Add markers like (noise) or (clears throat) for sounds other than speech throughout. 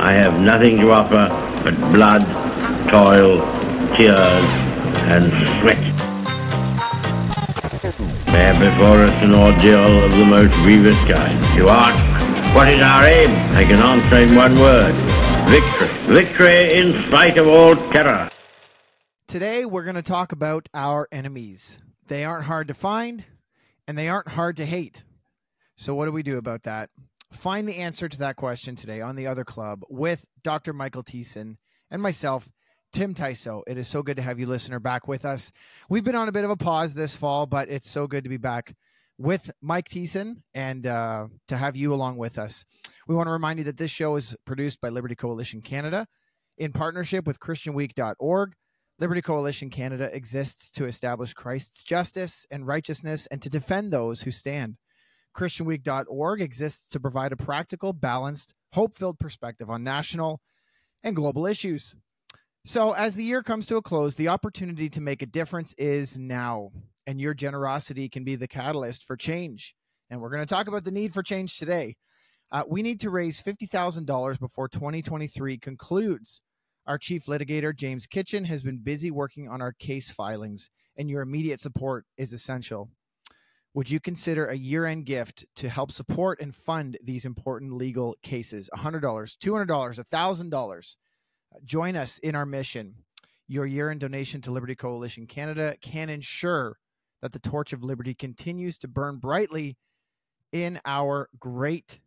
I have nothing to offer but blood, toil, tears, and sweat. We have before us an ordeal of the most grievous kind. You ask, what is our aim? I can answer in one word. Victory. Victory in spite of all terror. Today, we're going to talk about our enemies. They aren't hard to find, and they aren't hard to hate. So, what do we do about that? Find the answer to that question today on the other club with Dr. Michael Thiessen and myself, Tim Tysoe. It is so good to have you, listener, back with us. We've been on a bit of a pause this fall, but it's so good to be back with Mike Thiessen and uh, to have you along with us. We want to remind you that this show is produced by Liberty Coalition Canada in partnership with ChristianWeek.org. Liberty Coalition Canada exists to establish Christ's justice and righteousness and to defend those who stand. ChristianWeek.org exists to provide a practical, balanced, hope filled perspective on national and global issues. So, as the year comes to a close, the opportunity to make a difference is now, and your generosity can be the catalyst for change. And we're going to talk about the need for change today. Uh, we need to raise $50,000 before 2023 concludes. Our chief litigator, James Kitchen, has been busy working on our case filings, and your immediate support is essential. Would you consider a year end gift to help support and fund these important legal cases? $100, $200, $1,000. Uh, join us in our mission. Your year end donation to Liberty Coalition Canada can ensure that the torch of liberty continues to burn brightly in our great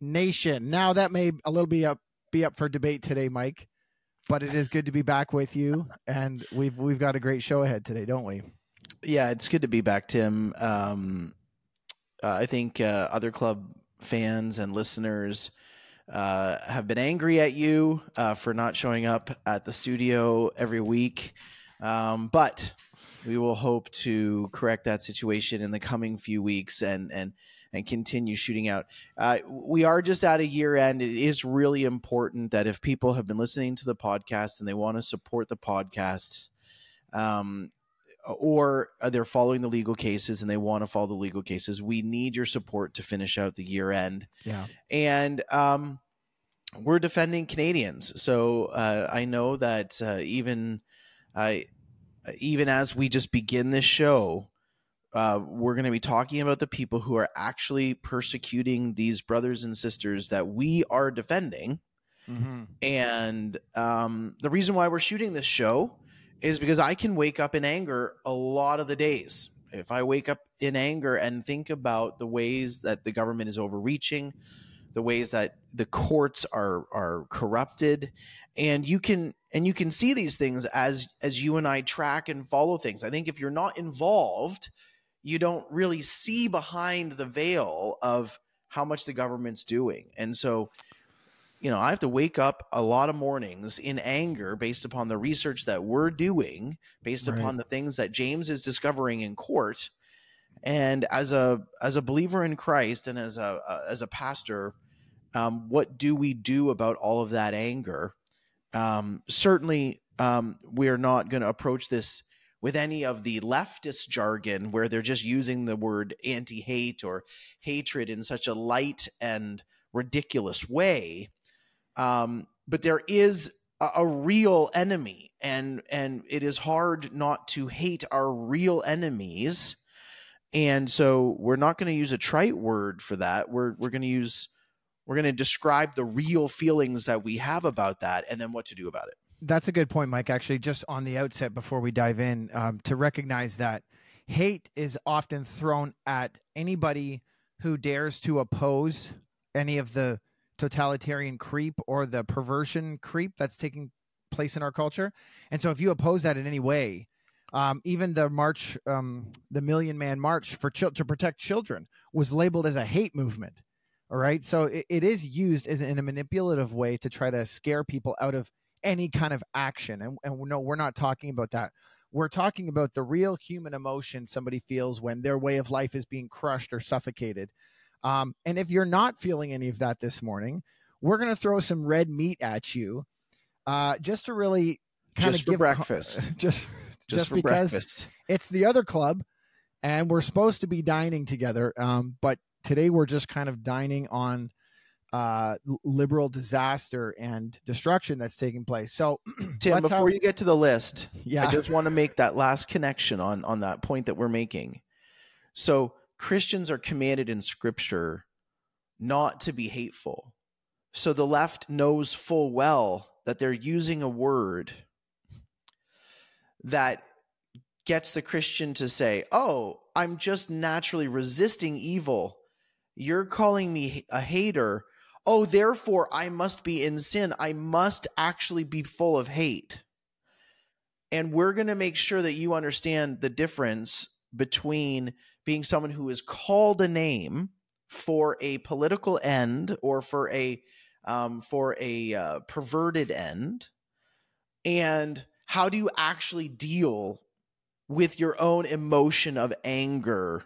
nation. Now, that may a little be up be up for debate today, Mike, but it is good to be back with you, and we've we've got a great show ahead today, don't we? Yeah, it's good to be back, Tim. Um, uh, I think uh, other club fans and listeners uh, have been angry at you uh, for not showing up at the studio every week, um, but we will hope to correct that situation in the coming few weeks and and and continue shooting out. Uh, we are just at a year end. It is really important that if people have been listening to the podcast and they want to support the podcast, um, or they're following the legal cases and they want to follow the legal cases, we need your support to finish out the year end. Yeah. And um, we're defending Canadians. So uh, I know that uh, even I, even as we just begin this show, uh, we're going to be talking about the people who are actually persecuting these brothers and sisters that we are defending. Mm-hmm. And um, the reason why we're shooting this show is because I can wake up in anger a lot of the days. If I wake up in anger and think about the ways that the government is overreaching, the ways that the courts are are corrupted, and you can and you can see these things as as you and I track and follow things. I think if you're not involved, you don't really see behind the veil of how much the government's doing. And so you know, I have to wake up a lot of mornings in anger based upon the research that we're doing, based right. upon the things that James is discovering in court. And as a as a believer in Christ and as a, a as a pastor, um, what do we do about all of that anger? Um, certainly, um, we are not going to approach this with any of the leftist jargon where they're just using the word anti-hate or hatred in such a light and ridiculous way um, but there is a, a real enemy, and and it is hard not to hate our real enemies. And so we're not going to use a trite word for that. We're we're going to use we're going to describe the real feelings that we have about that, and then what to do about it. That's a good point, Mike. Actually, just on the outset before we dive in, um, to recognize that hate is often thrown at anybody who dares to oppose any of the totalitarian creep or the perversion creep that's taking place in our culture. And so if you oppose that in any way, um, even the march, um, the Million Man March for ch- to protect children, was labeled as a hate movement. All right, so it, it is used as in a manipulative way to try to scare people out of any kind of action. And, and no, we're not talking about that. We're talking about the real human emotion somebody feels when their way of life is being crushed or suffocated. Um, and if you're not feeling any of that this morning, we're going to throw some red meat at you uh, just to really kind of give breakfast. (laughs) just just, just because breakfast. it's the other club and we're supposed to be dining together. Um, but today we're just kind of dining on uh, liberal disaster and destruction that's taking place. So, (clears throat) Tim, before have- you get to the list, yeah, I just want to make that last connection on on that point that we're making. So Christians are commanded in Scripture not to be hateful. So the left knows full well that they're using a word that gets the Christian to say, "Oh, I'm just naturally resisting evil. You're calling me a hater. Oh, therefore I must be in sin. I must actually be full of hate." And we're going to make sure that you understand the difference between being someone who is called a name for a political end or for a um, for a uh, perverted end, and how do you actually deal with your own emotion of anger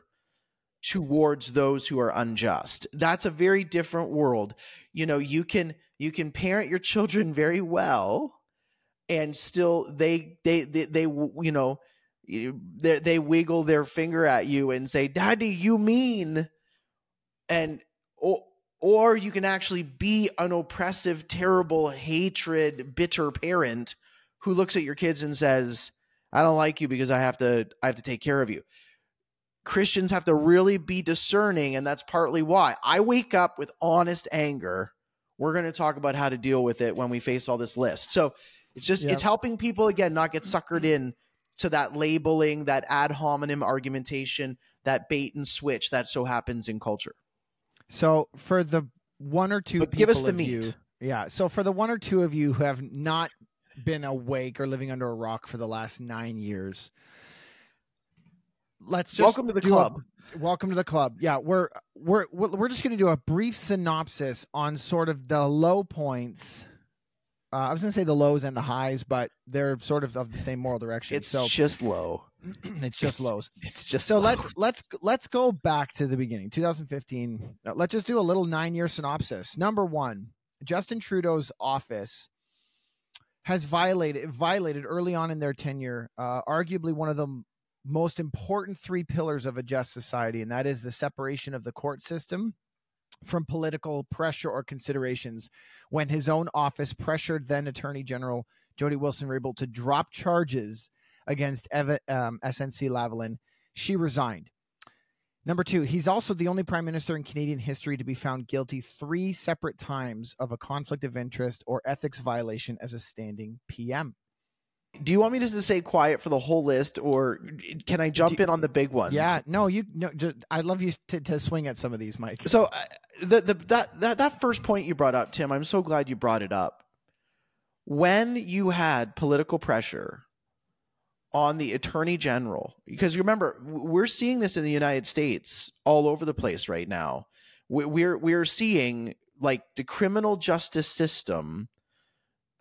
towards those who are unjust? That's a very different world. You know, you can you can parent your children very well and still they they they, they you know they, they wiggle their finger at you and say daddy you mean and or, or you can actually be an oppressive terrible hatred bitter parent who looks at your kids and says i don't like you because i have to i have to take care of you. Christians have to really be discerning and that's partly why. I wake up with honest anger. We're going to talk about how to deal with it when we face all this list. So it's just Yeah. it's helping people again not get suckered in to that labeling, that ad hominem argumentation, that bait and switch that so happens in culture. So for the one or two, But give us the of meat. you- yeah. So for the one or two of you who have not been awake or living under a rock for the last nine years, let's just Welcome to the do a- club. welcome to the club. Yeah, we're we're we're we're just going to do a brief synopsis on sort of the low points. Uh, I was going to say the lows and the highs, but they're sort of of the same moral direction. It's so just low. (clears throat) it's (clears throat) just it's- lows. It's just So low. let's let's let's go back to the beginning, 2015. Uh, Let's just do a little nine-year synopsis. Number one, Justin Trudeau's office has violated violated early on in their tenure, uh, arguably one of the most important three pillars of a just society, and that is the separation of the court system from political pressure or considerations. When his own office pressured then Attorney General Jody Wilson-Raybould to drop charges against Eva, um, SNC Lavalin, she resigned. Number two, he's also the only prime minister in Canadian history to be found guilty three separate times of a conflict of interest or ethics violation as a standing PM. Do you want me just to say quiet for the whole list, or can I jump Do- in on the big ones? Yeah, no, you no. Just, I'd love you to, to swing at some of these, Mike. So uh, the the that, that that first point you brought up, Tim, I'm so glad you brought it up. When you had political pressure on the attorney general, because you remember we're seeing this in the United States all over the place right now. We- We're we're seeing like the criminal justice system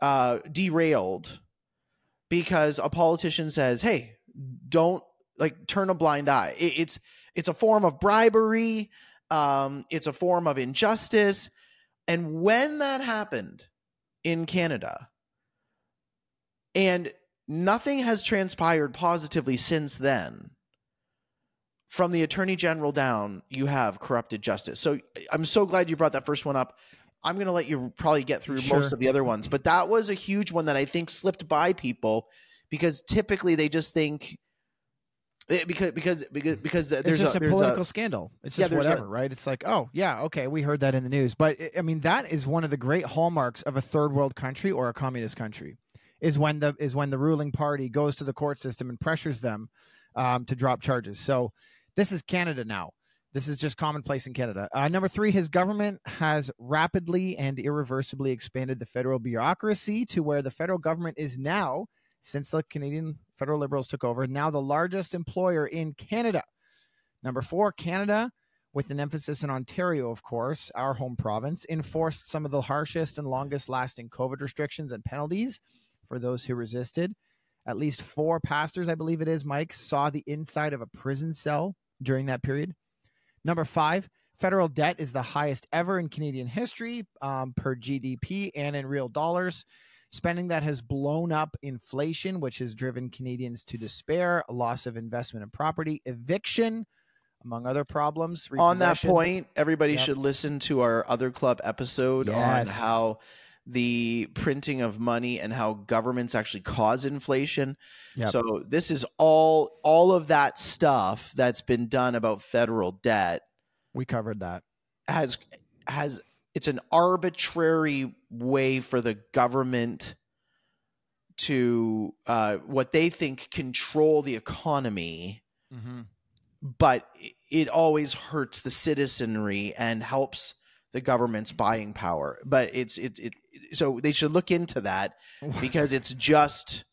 uh, derailed because a politician says, "Hey, don't like turn a blind eye." It, it's it's a form of bribery. Um, it's a form of injustice. And when that happened in Canada, and nothing has transpired positively since then, from the attorney general down, you have corrupted justice. So I'm so glad you brought that first one up. I'm going to let you probably get through Sure. most of the other ones, but that was a huge one that I think slipped by people because typically they just think eh, because because because because it's there's just a, a, political a scandal. It's Yeah, just a- whatever, right? It's like, oh yeah, okay, we heard that in the news, but I- I mean, that is one of the great hallmarks of a third world country or a communist country, is when the is when the ruling party goes to the court system and pressures them um, to drop charges. So this is Canada now. This is just commonplace in Canada. Uh, number three, his government has rapidly and irreversibly expanded the federal bureaucracy to where the federal government is now, since the Canadian federal Liberals took over, now the largest employer in Canada. Number four, Canada, with an emphasis in Ontario, of course, our home province, enforced some of the harshest and longest lasting COVID restrictions and penalties for those who resisted. At least four pastors, I believe it is, Mike, saw the inside of a prison cell during that period. Number five, federal debt is the highest ever in Canadian history um, per GDP and in real dollars. Spending that has blown up inflation, which has driven Canadians to despair, loss of investment in property, eviction, among other problems. On that point, everybody Yep. should listen to our other club episode Yes. on how the printing of money and how governments actually cause inflation. Yep. So this is all all of that stuff that's been done about federal debt we covered that. has has it's an arbitrary way for the government to uh, what they think control the economy Mm-hmm. but it always hurts the citizenry and helps the government's buying power. But it's it, it so they should look into that (laughs) because it's just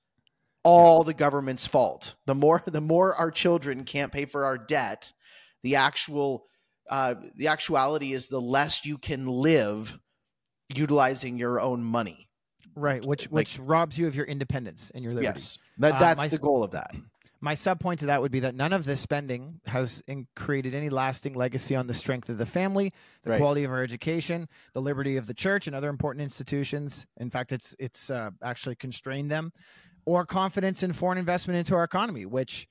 all the government's fault. The more (laughs) the more our children can't pay for our debt the actual uh, the actuality is the less you can live utilizing your own money. Right, which like- which robs you of your independence and your liberty. yes that, Uh, that's my- the goal of that My sub point to that would be that none of this spending has in- created any lasting legacy on the strength of the family, the Right. quality of our education, the liberty of the church and other important institutions. In fact, it's it's uh, actually constrained them, or confidence in foreign investment into our economy, which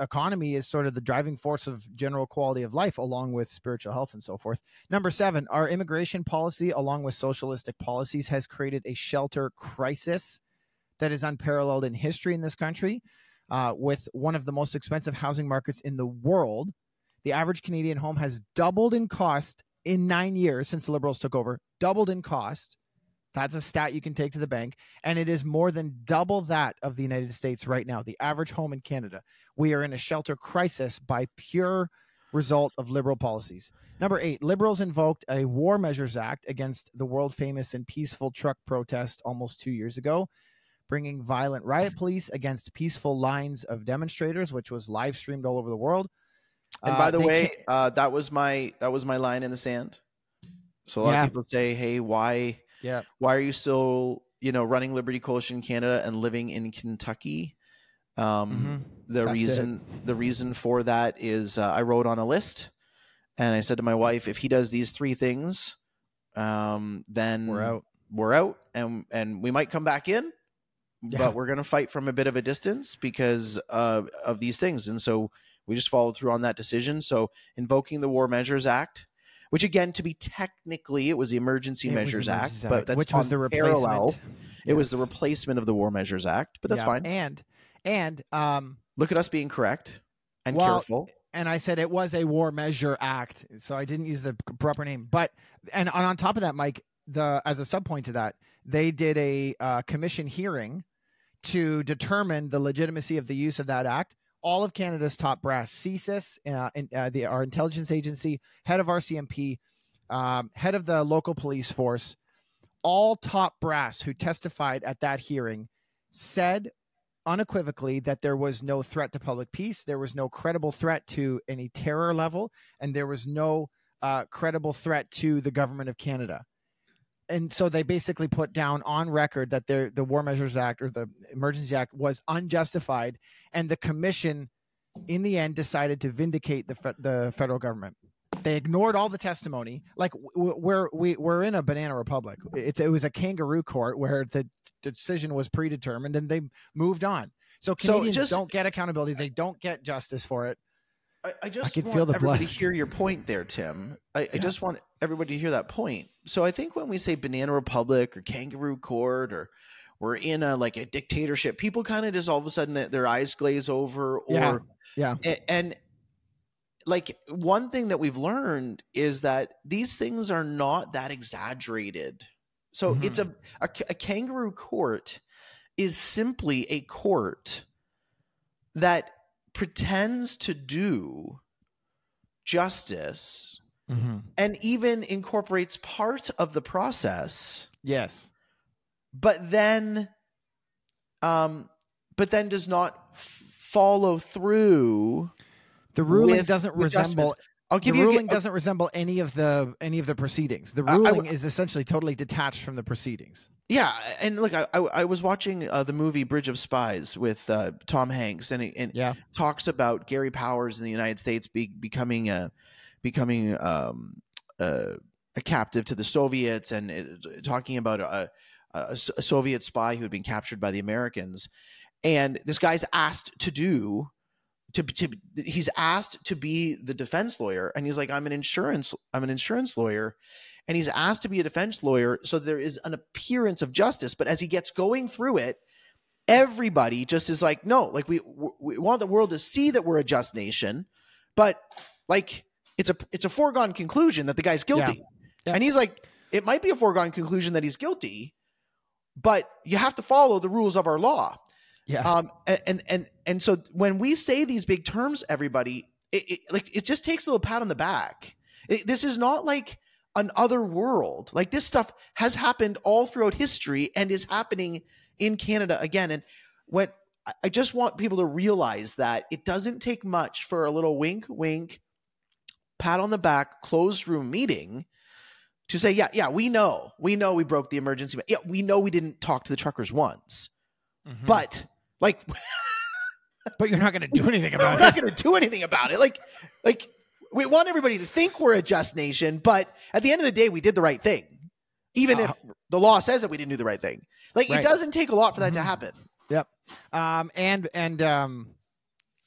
economy is sort of the driving force of general quality of life, along with spiritual health and so forth. Number seven, our immigration policy, along with socialistic policies, has created a shelter crisis that is unparalleled in history in this country uh, with one of the most expensive housing markets in the world. The average Canadian home has doubled in cost in nine years since the Liberals took over, doubled in cost. That's a stat you can take to the bank. And it is more than double that of the United States right now, the average home in Canada. We are in a shelter crisis by pure result of liberal policies. Number eight, liberals invoked a War Measures Act against the world famous and peaceful truck protest almost two years ago bringing violent riot police against peaceful lines of demonstrators, which was live streamed all over the world. And Uh, by the they way, cha- uh, that was my that was my line in the sand. So a lot Yeah. of people say, "Hey, why yeah, why are you still you know running Liberty Coalition Canada and living in Kentucky?" Um, mhm. The That's it. reason the reason for that is uh, I wrote on a list, and I said to my wife, "If he does these three things, um, then we're out. We're out, and and we might come back in." Yeah. But we're going to fight from a bit of a distance because uh, of these things. And so we just followed through on that decision. So invoking the War Measures Act, which again, to be technically, it was the Emergency It Measures Act, Measures but that's which was the replacement. parallel. It was the replacement of the War Measures Act, but that's Yeah, fine. And and um Look at us being correct and Well, careful. and I said it was a War Measure Act, so I didn't use the proper name. But and on, on top of that, Mike, the as a subpoint to that, they did a uh, commission hearing to determine the legitimacy of the use of that act. All of Canada's top brass, CSIS, uh, uh, the our intelligence agency, head of RCMP, um, head of the local police force, all top brass who testified at that hearing said unequivocally that there was no threat to public peace, there was no credible threat to any terror level, and there was no uh, credible threat to the government of Canada. And so they basically put down on record that their the War Measures Act or the Emergency Act was unjustified, and the commission, in the end, decided to vindicate the fe- the federal government. They ignored all the testimony. Like we're we, we're in a banana republic. It's it was a kangaroo court where the decision was predetermined, and they moved on. So So Canadians just- don't get accountability. They don't get justice for it. I, I just can want feel the everybody blood. to hear your point there, Tim. I, I Yeah. just want everybody to hear that point. So I think when we say banana republic or kangaroo court or we're in a like a dictatorship, people kind of just all of a sudden their- eyes glaze over. Or Yeah. Yeah. a- and like one thing that we've learned is that these things are not that exaggerated. So Mhm. it's a, a a kangaroo court is simply a court that pretends to do justice and even incorporates part of the process Yes. but then um but then does not f- follow through The ruling doesn't resemble i'll the give you a, ruling g- doesn't resemble any of the any of the proceedings. The I- I ruling w- is essentially totally detached from the proceedings. yeah and look i i, I was watching uh, the movie bridge of spies with uh, tom hanks and it and Yeah. talks about gary powers in the united states be, becoming a becoming um uh, a captive to the soviets and it, talking about a, a, a soviet spy who had been captured by the americans. And this guy's asked to do to, to he's asked to be the defense lawyer. And he's like i'm an insurance i'm an insurance lawyer. And he's asked to be a defense lawyer so there is an appearance of justice. But as he gets going through it everybody just is like no like we we want the world to see that we're a just nation. But like it's a it's a foregone conclusion that the guy's guilty Yeah. Yeah. and he's like it might be a foregone conclusion that he's guilty but you have to follow the rules of our law Yeah. um and and and so when we say these big terms everybody it, it like it just takes a little pat on the back It- this is not like an other world like this stuff has happened all throughout history and is happening in canada again and when I- i just want people to realize that it doesn't take much for a little wink wink pat on the back closed room meeting to say yeah yeah we know we know we broke the emergency yeah we know we didn't talk to the truckers once Mhm. but like (laughs) but you're not going to do anything (laughs) about it. we're not going to do anything about it. Like, like we want everybody to think we're a just nation, but at the end of the day, we did the right thing, even if the law says that we didn't do the right thing. Like, Right. it doesn't take a lot for that to Mhm. happen. Yep. Um and and um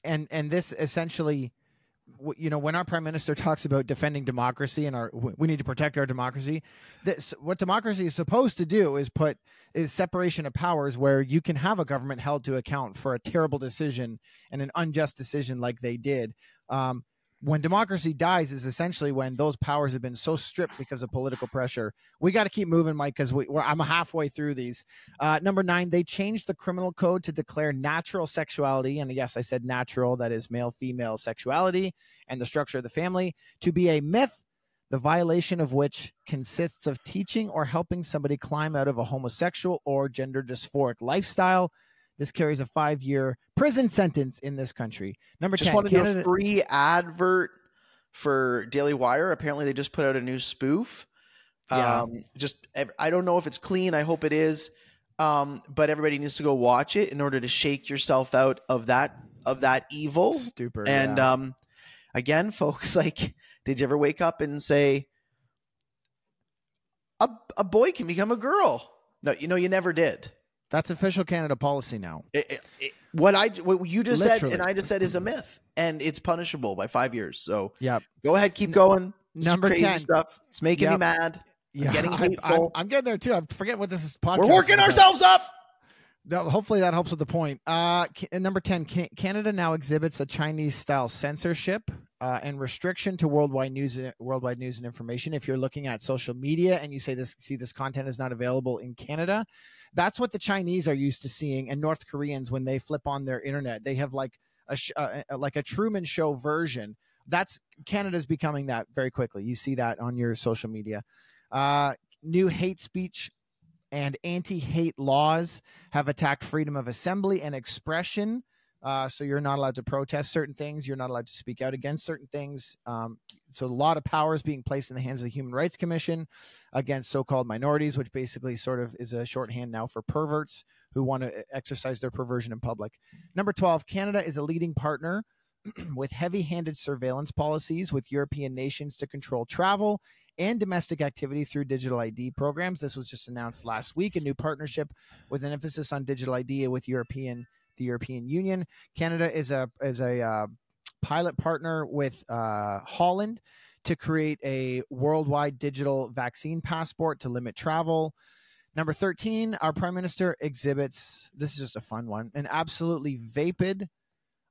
and and this essentially you know when our prime minister talks about defending democracy and our we need to protect our democracy this what democracy is supposed to do is put is separation of powers where you can have a government held to account for a terrible decision and an unjust decision like they did. Um when democracy dies is essentially when those powers have been so stripped because of political pressure. We got to keep moving, Mike, because we, I'm halfway through these. Uh, number nine, they changed the criminal code to declare natural sexuality, and yes, I said natural, that is male female sexuality and the structure of the family, to be a myth, the violation of which consists of teaching or helping somebody climb out of a homosexual or gender dysphoric lifestyle. This carries a five year prison sentence in this country. Number Just 10, want to do a free advert for Daily Wire. Apparently, they just put out a new spoof. Yeah. Um, just I don't know if it's clean. I hope it is. Um, but everybody needs to go watch it in order to shake yourself out of that of that evil. Stupid. And yeah. um, again, (laughs) folks, like, did you ever wake up and say, a, a boy can become a girl? No, you know, you never did. That's official Canada policy now. It, it, it- what I what you just said and I just said is a myth, and it's punishable by five years. So yeah, go ahead, keep going. Number crazy 10. stuff. It's making me Yep. mad. Yeah, getting (laughs) I'm, I'm, hateful. I'm getting there too. I'm forgetting what this is. Podcast We're working ourselves up. That- hopefully that helps with the point. Uh, number ten, Ca- Canada now exhibits a Chinese-style censorship uh, and restriction to worldwide news, worldwide news and information. If you're looking at social media and you say this, see this content is not available in Canada, that's what the Chinese are used to seeing, and North Koreans when they flip on their internet, they have like a sh- uh, uh, like a Truman Show version. That's Canada's becoming that very quickly. You see that on your social media. Uh, new hate speech and anti-hate laws have attacked freedom of assembly and expression. Uh, so you're not allowed to protest certain things. You're not allowed to speak out against certain things. Um, so a lot of power is being placed in the hands of the Human Rights Commission against so-called minorities, which basically sort of is a shorthand now for perverts who want to exercise their perversion in public. Number 12, Canada is a leading partner (clears throat) with heavy-handed surveillance policies with European nations to control travel and domestic activity through digital ID programs. This was just announced last week, a new partnership with an emphasis on digital ID with European the European Union. Canada is a is a uh, pilot partner with uh, Holland to create a worldwide digital vaccine passport to limit travel. Number 13, our prime minister exhibits this is just a fun one, an absolutely vapid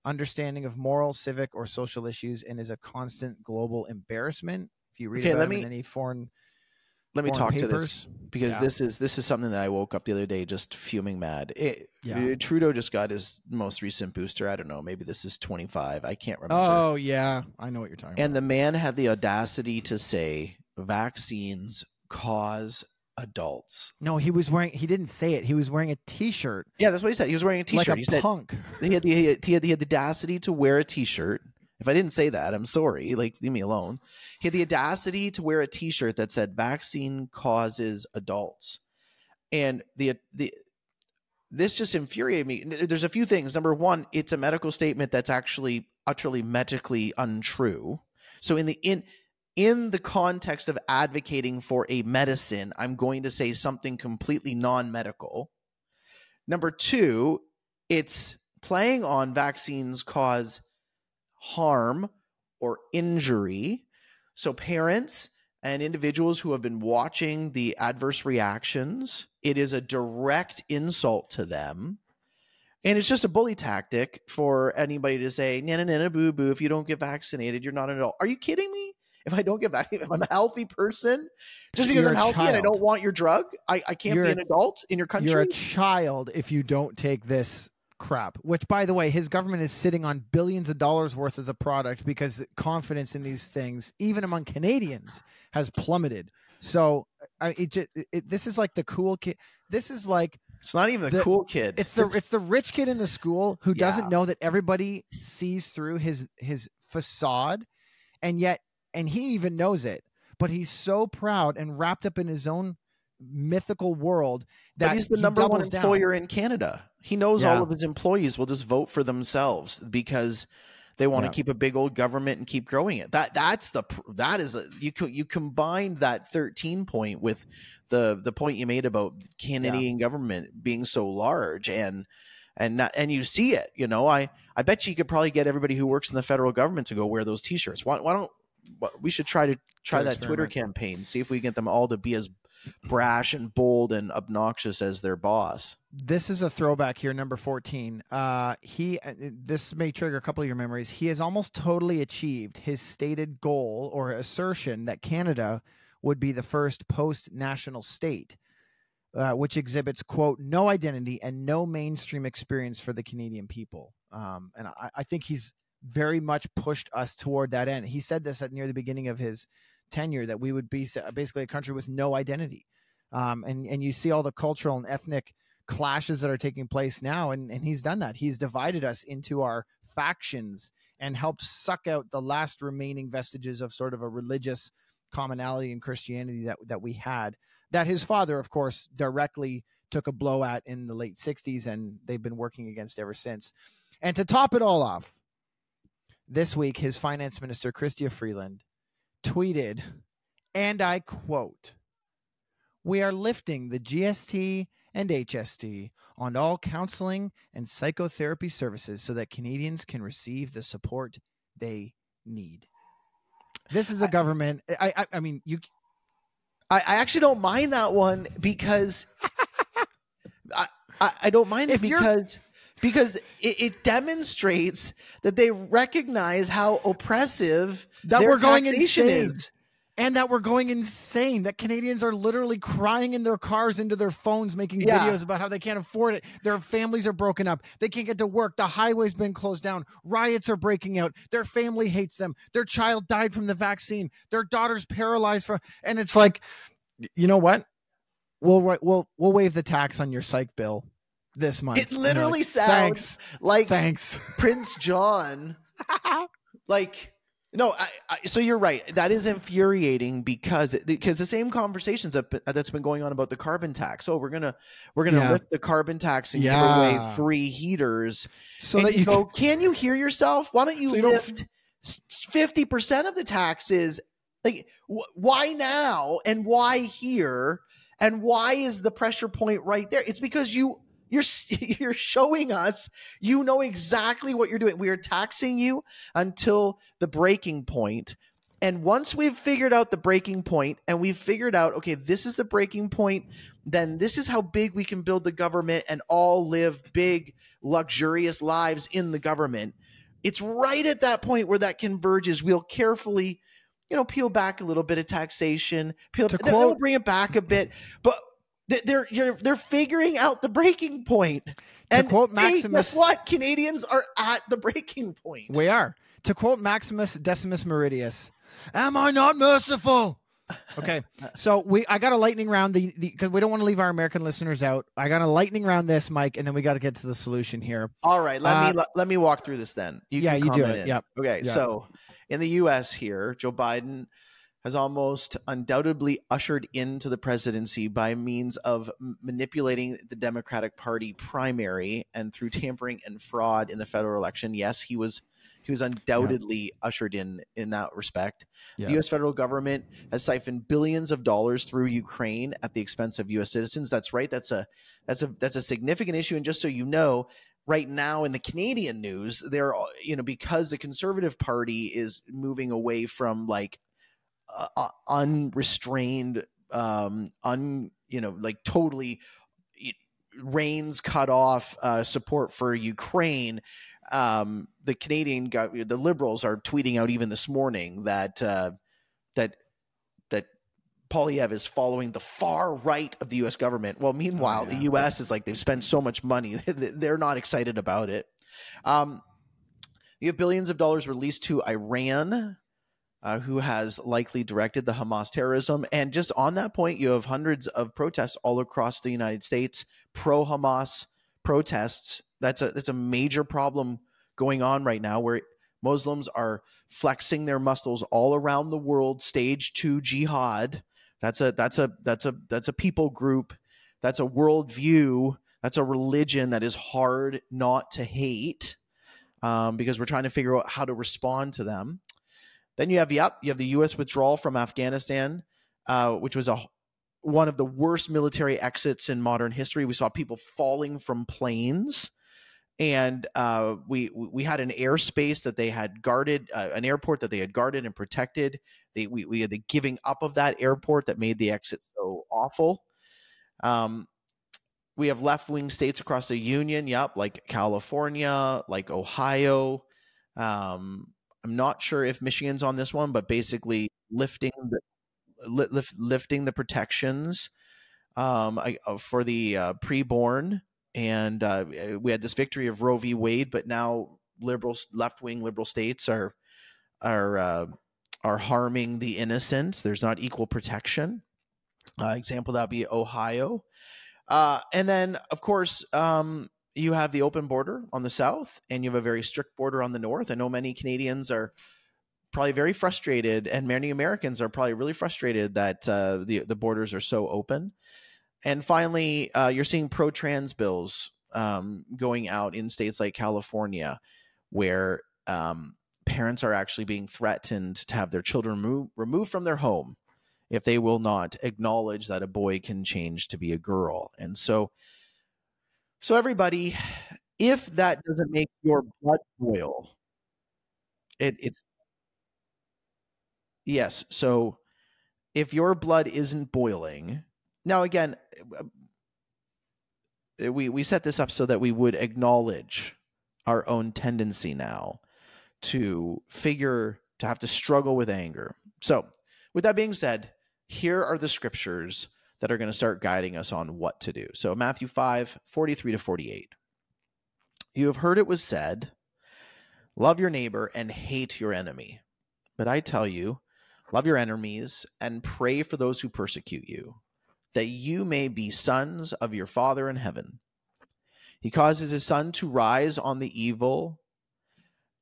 understanding of moral, civic, or social issues and is a constant global embarrassment. You read Okay, about let me- in any foreign Let me talk to this because Yeah. this is this is something that I woke up the other day just fuming mad. It, Yeah. uh, Trudeau just got his most recent booster. I don't know, maybe this is 25. I can't remember. Oh yeah, I know what you're talking and about. And the man had the audacity to say vaccines cause adults. No, he was wearing. He didn't say it. He was wearing a T-shirt, Yeah, that's what he said. He was wearing a t-shirt. like a he said punk. he had, the, he, had, he had the audacity to wear a t-shirt. If I didn't say that, I'm sorry. Like, leave me alone. He had the audacity to wear a t-shirt that said "Vaccine causes adults," and the the this just infuriated me. There's a few things. Number one, it's a medical statement that's actually utterly medically untrue. So in the in in the context of advocating for a medicine, I'm going to say something completely non-medical. Number two, it's playing on vaccines cause harm, or injury. So, parents and individuals who have been watching the adverse reactions, it is a direct insult to them. And it's just a bully tactic for anybody to say, na na na boo boo, if you don't get vaccinated, you're not an adult. Are you kidding me? If I don't get vaccinated, (laughs) if I'm a healthy person, just because You're I'm healthy and I don't want your drug, I, I can't You're be an adult in your country. You're a child if you don't take this crap. Which, by the way, his government is sitting on billions of dollars worth of the product because confidence in these things, even among Canadians, has plummeted. So, I, it, just, it this is like the cool kid. This is like it's not even the, the- cool kid. it's the it's the rich kid in the school who Yeah. doesn't know that everybody sees through his his facade, and yet and he even knows it, but he's so proud and wrapped up in his own mythical world that but he's the he number one doubles down. employer in Canada. He knows Yeah. all of his employees will just vote for themselves because they want Yeah. to keep a big old government and keep growing it. That that's the that is a, you you combined that 13 point with the the point you made about Canadian government being so large and and not, and you see it, you know. I I bet you could probably get everybody who works in the federal government to go wear those t-shirts. Why, why don't we should try to try that Twitter campaign, see if we get them all to be as brash and bold and obnoxious as their boss. This is a throwback here, number 14. Uh, he, uh, this may trigger a couple of your memories. He has almost totally achieved his stated goal or assertion that Canada would be the first post national state, uh, which exhibits, quote, no identity and no mainstream experience for the Canadian people. Um, and I, I think he's very much pushed us toward that end. He said this at near the beginning of his tenure that we would be basically a country with no identity. Um, and, and you see all the cultural and ethnic clashes that are taking place now and, and he's done that he's divided us into our factions and helped suck out the last remaining vestiges of sort of a religious commonality in christianity that, that we had that his father of course directly took a blow at in the late 60s and they've been working against ever since and to top it all off this week his finance minister Chrystia Freeland tweeted and i quote we are lifting the GST and HST on all counseling and psychotherapy services so that Canadians can receive the support they need. This is a government. I, I, I mean, you. I, I actually don't mind that one because (laughs) I, I, I don't mind it If because because it, it demonstrates that they recognize how oppressive That their we're going insane. is. And that we're going insane. That Canadians are literally crying in their cars into their phones, making Yeah. videos about how they can't afford it. Their families are broken up. They can't get to work. The highway's been closed down. Riots are breaking out. Their family hates them. Their child died from the vaccine. Their daughter's paralyzed from. And it's like, you know what? We'll we'll we'll waive the tax on your psych bill this month. It literally like, sounds Thanks. Like Thanks. Prince John, (laughs) like no. I, I, so you're right. That is infuriating because because the same conversations that that's been going on about the carbon tax. Oh, we're gonna we're gonna Yeah. lift the carbon tax and give away free heaters. So and that you you go, can you hear yourself? Why don't you So you lift fifty percent of the taxes? Like, wh- why now and why here and why is the pressure point right there? It's because you you're (laughs) you're showing us you know exactly what you're doing. We are taxing you until the breaking point. And once we've figured out the breaking point and we've figured out, okay, this is the breaking point, then this is how big we can build the government and all live big, luxurious lives in the government. It's right at that point where that converges. We'll carefully, you know, peel back a little bit of taxation, peel, To then we'll quote- bring it back a bit, but they're you're, they're figuring out the breaking point. And quote Maximus- guess what? Canadians are at the breaking point. We are. To quote Maximus Decimus Meridius, "Am I not merciful?" Okay, (laughs) so we I got a lightning round the because we don't want to leave our American listeners out. I got a lightning round this, Mike, and then we got to get to the solution here. All right, let Uh, me let, let me walk through this then. You yeah, can you do it. in. Yep. Okay, Yeah. so in the U.S. here, Joe Biden has almost undoubtedly ushered into the presidency by means of manipulating the Democratic Party primary and through tampering and fraud in the federal election. Yes, he was he was undoubtedly ushered in in that respect. Yeah. The U.S. federal government has siphoned billions of dollars through Ukraine at the expense of U.S. citizens. That's right. That's a that's a that's a significant issue. And just so you know, right now in the Canadian news, they're you know because the Conservative Party is moving away from like uh, unrestrained, um, un you know like totally reins cut off uh, support for Ukraine. Um, the Canadian the Liberals are tweeting out even this morning that uh, that that Poilievre is following the far right of the U.S. government. Well, meanwhile, oh, yeah. the U.S. is like they've spent so much money; (laughs) they're not excited about it. Um, you have billions of dollars released to Iran, uh, who has likely directed the Hamas terrorism. And just on that point, you have hundreds of protests all across the United States, pro Hamas protests. That's a that's a major problem going on right now, where Muslims are flexing their muscles all around the world, stage two jihad that's a that's a that's a that's a people group. That's a worldview. That's a religion that is hard not to hate um, because we're trying to figure out how to respond to them. Then you have yep, you have the U.S. withdrawal from Afghanistan, uh, which was a one of the worst military exits in modern history. We saw people falling from planes and uh, we we had an airspace that they had guarded, uh, an airport that they had guarded and protected. They, we, we had the giving up of that airport that made the exit so awful. Um, we have left wing states across the union, yep, like California, like Ohio. Um, I'm not sure if Michigan's on this one, but basically lifting the lift, lifting the protections um, I, uh, for the uh, preborn and uh, we had this victory of Roe v. Wade, but now liberal, left wing liberal states are are uh, are harming the innocent. There's not equal protection. Uh, example that would be Ohio, uh, and then of course um, you have the open border on the south, and you have a very strict border on the north. I know many Canadians are probably very frustrated, and many Americans are probably really frustrated that uh, the the borders are so open. And finally, uh, you're seeing pro trans bills um, going out in states like California, where um, parents are actually being threatened to have their children remo- removed from their home if they will not acknowledge that a boy can change to be a girl. And so, so everybody, if that doesn't make your blood boil, it, it's yes. So if your blood isn't boiling, now again, uh, we we set this up so that we would acknowledge our own tendency now to figure to have to struggle with anger. So, with that being said, here are the scriptures that are going to start guiding us on what to do. So, Matthew 5, 43 to 48. You have heard it was said, Love your neighbor and hate your enemy. But I tell you, love your enemies and pray for those who persecute you that you may be sons of your Father in heaven. He causes his sun to rise on the evil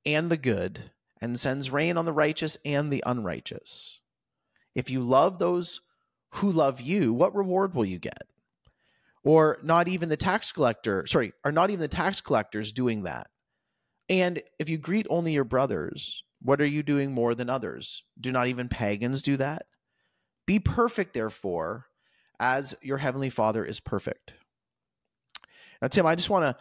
and the good, and sends rain on the righteous and the unrighteous. If you love those who love you, what reward will you get? Or not even the tax collector, sorry, are not even the tax collectors doing that? And if you greet only your brothers, what are you doing more than others? Do not even pagans do that? Be perfect, therefore, as your heavenly Father is perfect. Now, Tim, I just want to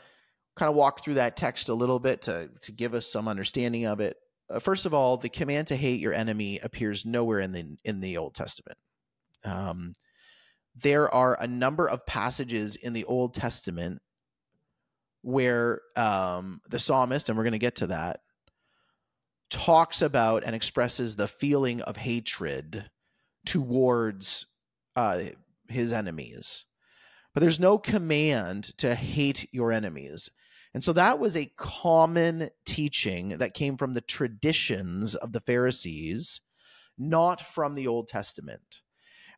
kind of walk through that text a little bit to, to give us some understanding of it. Uh, first of all, the command to hate your enemy appears nowhere in the in the Old Testament. Um, there are a number of passages in the Old Testament where um, the psalmist, and we're going to get to that, talks about and expresses the feeling of hatred towards uh, his enemies. But there's no command to hate your enemies. And so that was a common teaching that came from the traditions of the Pharisees, not from the Old Testament.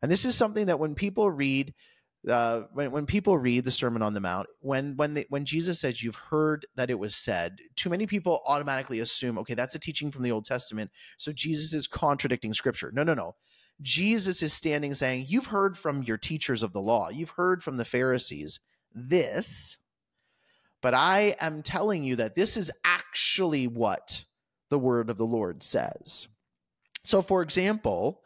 And this is something that when people read uh, when, when people read the Sermon on the Mount, when when they, when Jesus says, "You've heard that it was said," too many people automatically assume, "Okay, that's a teaching from the Old Testament, so Jesus is contradicting Scripture." No, no, no. Jesus is standing saying, You've heard from your teachers of the law, you've heard from the Pharisees this, but I am telling you that this is actually what the word of the Lord says. So, for example,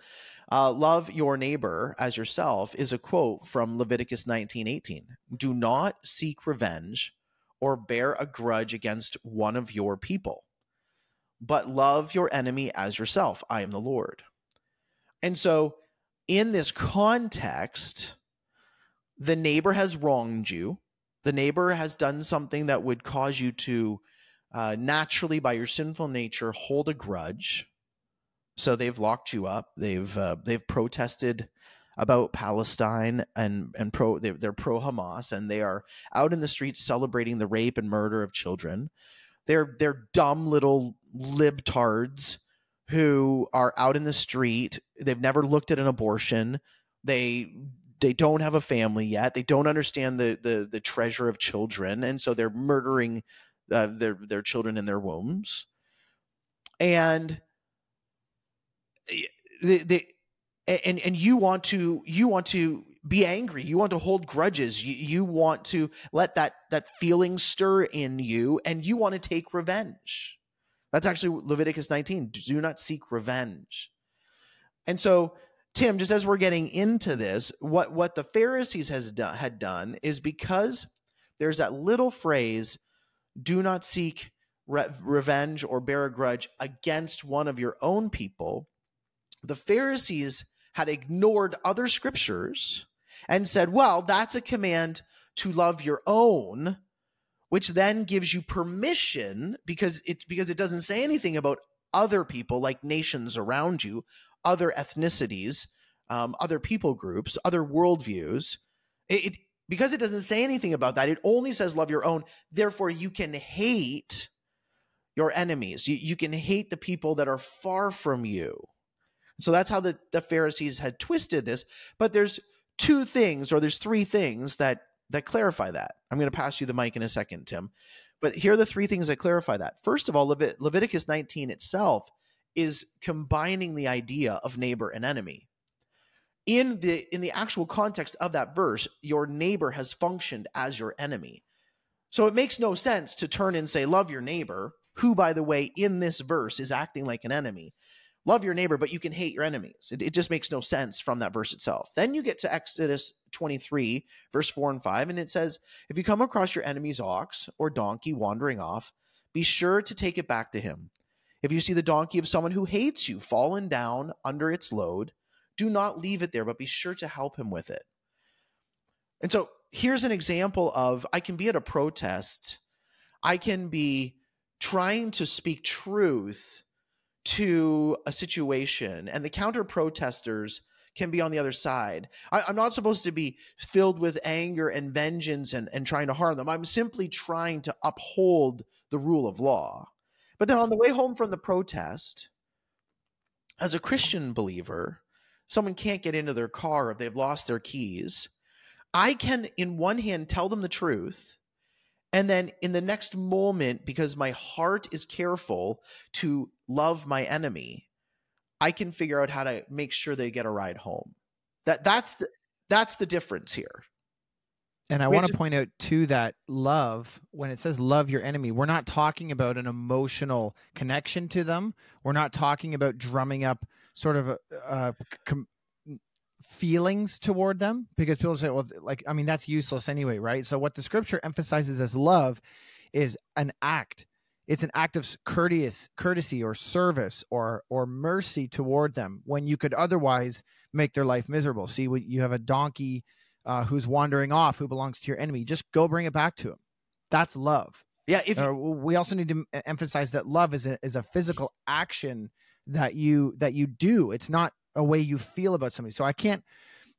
uh, love your neighbor as yourself is a quote from Leviticus 19:18. Do not seek revenge or bear a grudge against one of your people, but love your enemy as yourself. I am the Lord. And so, in this context, the neighbor has wronged you. The neighbor has done something that would cause you to uh, naturally, by your sinful nature, hold a grudge. So they've locked you up. They've uh, they've protested about Palestine and and pro they're, they're pro Hamas and they are out in the streets celebrating the rape and murder of children. They're they're dumb little libtards who are out in the street. They've never looked at an abortion. They they don't have a family yet. They don't understand the the the treasure of children, and so they're murdering uh, their their children in their wombs, and they, they and and you want to you want to be angry. You want to hold grudges. You, you want to let that that feeling stir in you and you want to take revenge. That's actually leviticus 19 do not seek revenge. And so tim just as we're getting into this what what the pharisees has done had done is because there's that little phrase do not seek re- revenge or bear a grudge against one of your own people. The Pharisees had ignored other scriptures and said, well, that's a command to love your own, which then gives you permission because it because it doesn't say anything about other people like nations around you, other ethnicities, um, other people groups, other worldviews. It, it, because it doesn't say anything about that, it only says love your own. Therefore, you can hate your enemies. You, you can hate the people that are far from you. So that's how the, the Pharisees had twisted this. But there's two things, or there's three things that that clarify that. I'm going to pass you the mic in a second, Tim. But here are the three things that clarify that. First of all, Levit- Leviticus 19 itself is combining the idea of neighbor and enemy in the in the actual context of that verse your neighbor has functioned as your enemy so it makes no sense to turn and say love your neighbor who by the way in this verse is acting like an enemy love your neighbor but you can hate your enemies. It, it just makes no sense from that verse itself. Then you get to exodus 23 verse 4 and 5 and it says if you come across your enemy's ox or donkey wandering off be sure to take it back to him. If you see the donkey of someone who hates you fallen down under its load do not leave it there, but be sure to help him with it. And so here's an example of I can be at a protest, I can be trying to speak truth to a situation, and the counter protesters can be on the other side. I, am not supposed to be filled with anger and vengeance and, and trying to harm them. I'm simply trying to uphold the rule of law. But then on the way home from the protest, as a Christian believer, someone can't get into their car if they've lost their keys, I can, in one hand, tell them the truth. And then in the next moment, because my heart is careful to love my enemy, I can figure out how to make sure they get a ride home. That that's the that's the difference here. And I want to point out too that love, when it says love your enemy, we're not talking about an emotional connection to them. We're not talking about drumming up sort of uh, com- feelings toward them because people say, well, like, I mean, that's useless anyway, right? So, what the scripture emphasizes as love is an act. It's an act of courteous, courtesy or service or or mercy toward them when you could otherwise make their life miserable. See, you have a donkey uh, who's wandering off who belongs to your enemy. Just go bring it back to him. That's love. Yeah. If uh, we also need to emphasize that love is a, is a physical action that you that you do. It's not a way you feel about somebody. So I can't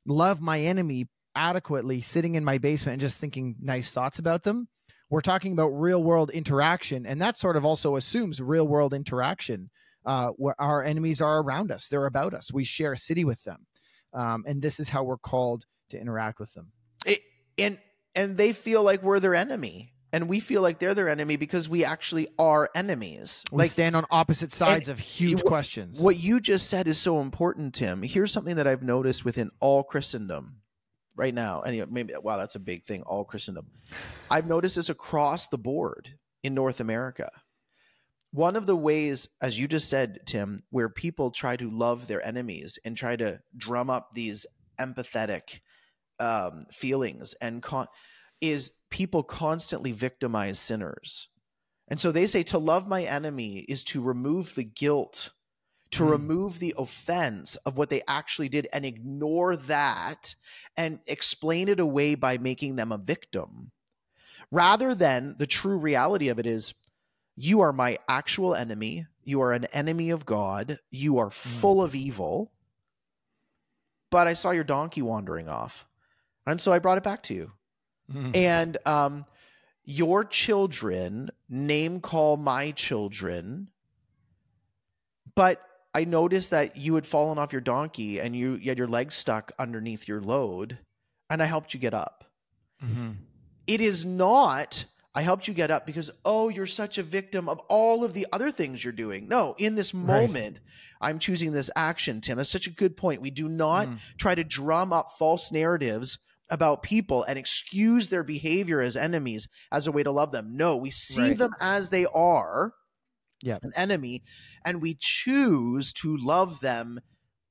love my enemy adequately sitting in my basement and just thinking nice thoughts about them. We're talking about real world interaction, and that sort of also assumes real world interaction uh, where our enemies are around us, they're about us. We share a city with them, um, and this is how we're called to interact with them. It, and and they feel like we're their enemy and we feel like they're their enemy because we actually are enemies. We like stand on opposite sides of huge what, questions. What you just said is so important, Tim. Here's something that I've noticed within all Christendom right now. And maybe wow, that's a big thing. All Christendom. I've noticed this across the board in North America. One of the ways, as you just said, Tim, where people try to love their enemies and try to drum up these empathetic um, feelings and con- is people constantly victimize sinners. And so they say to love my enemy is to remove the guilt, to Mm. remove the offense of what they actually did and ignore that and explain it away by making them a victim. Rather than the true reality of it is you are my actual enemy, you are an enemy of God, you are full of evil. But I saw your donkey wandering off. And so I brought it back to you Mhm. and um, your children name call my children but i noticed that you had fallen off your donkey and you, you had your legs stuck underneath your load and i helped you get up Mhm. it is not i helped you get up because oh you're such a victim of all of the other things you're doing no in this Right. moment i'm choosing this action tim that's such a good point we do not Mm. try to drum up false narratives about people and excuse their behavior as enemies as a way to love them. No, we see Right. them as they are, Yeah. an enemy, and we choose to love them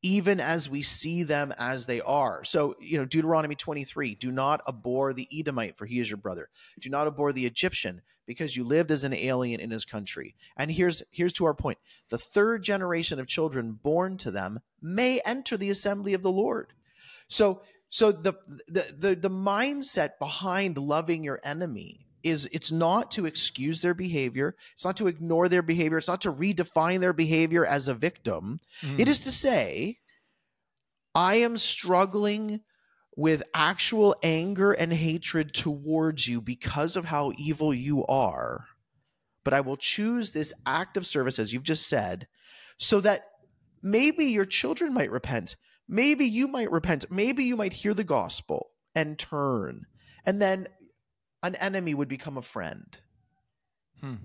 even as we see them as they are. So, you know, Deuteronomy 23, do not abhor the Edomite, for he is your brother. Do not abhor the Egyptian, because you lived as an alien in his country. And here's here's to our point. The third generation of children born to them may enter the assembly of the Lord. So so the the the, the mindset behind loving your enemy is it's not to excuse their behavior, it's not to ignore their behavior, it's not to redefine their behavior as a victim. Mm. It is to say, I am struggling with actual anger and hatred towards you because of how evil you are. But I will choose this act of service, as you've just said, so that maybe your children might repent. Maybe you might repent. Maybe you might hear the gospel and turn. And then an enemy would become a friend. Hmm.